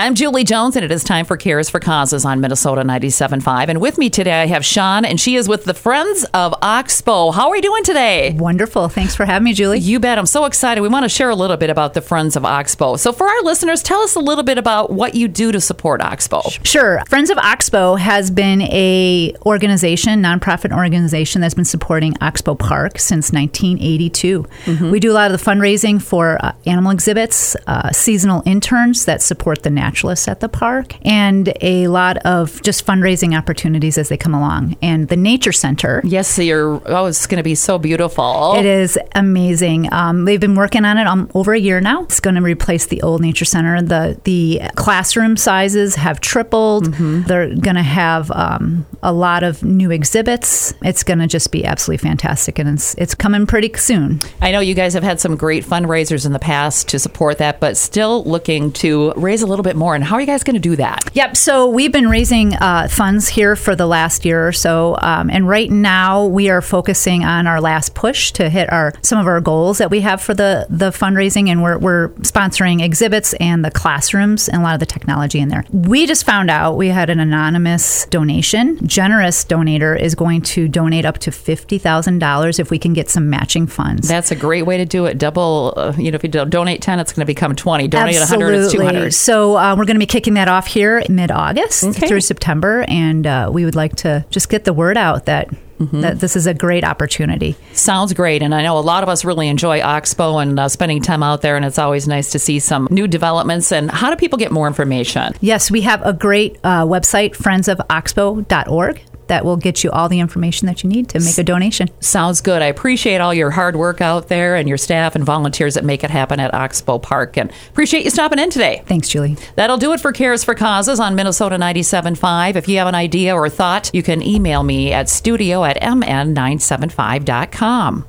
I'm Julie Jones, and it is time for Cares for Causes on Minnesota 97.5. And with me today, I have Sean, and she is with the Friends of Oxbow. How are we doing today? Wonderful. Thanks for having me, Julie. You bet. I'm so excited. We want to share a little bit about the Friends of Oxbow. So, for our listeners, tell us a little bit about what you do to support Oxbow. Sure. Friends of Oxbow has been a organization, nonprofit organization that's been supporting Oxbow Park since 1982. Mm-hmm. We do a lot of the fundraising for uh, animal exhibits, uh, seasonal interns that support the at the park, and a lot of just fundraising opportunities as they come along. And the Nature Center. Yes, so you're, oh, it's going to be so beautiful. It is amazing. Um, they've been working on it um, over a year now. It's going to replace the old Nature Center. The the classroom sizes have tripled. Mm-hmm. They're going to have um, a lot of new exhibits. It's going to just be absolutely fantastic, and it's it's coming pretty soon. I know you guys have had some great fundraisers in the past to support that, but still looking to raise a little bit more. And how are you guys going to do that? Yep. So we've been raising uh, funds here for the last year or so, um, and right now we are focusing on our last push to hit our some of our goals that we have for the the fundraising, and we're we're sponsoring exhibits and the classrooms and a lot of the technology in there. We just found out we had an anonymous donation. Generous donator is going to donate up to fifty thousand dollars if we can get some matching funds. That's a great way to do it. Double, uh, you know, if you do- donate 10, it's going to become 20. Donate 100, it's 200. So uh, we're going to be kicking that off here mid August Okay. through September, and uh, we would like to just get the word out that. Mm-hmm. That this is a great opportunity. Sounds great. And I know a lot of us really enjoy Oxbow and uh, spending time out there, and it's always nice to see some new developments. And how do people get more information? Yes, we have a great uh, website, friendsofoxbow.org, that will get you all the information that you need to make a donation. Sounds good. I appreciate all your hard work out there and your staff and volunteers that make it happen at Oxbow Park. And appreciate you stopping in today. Thanks, Julie. That'll do it for Cares for Causes on Minnesota 97.5. If you have an idea or thought, you can email me at studio at mn975.com.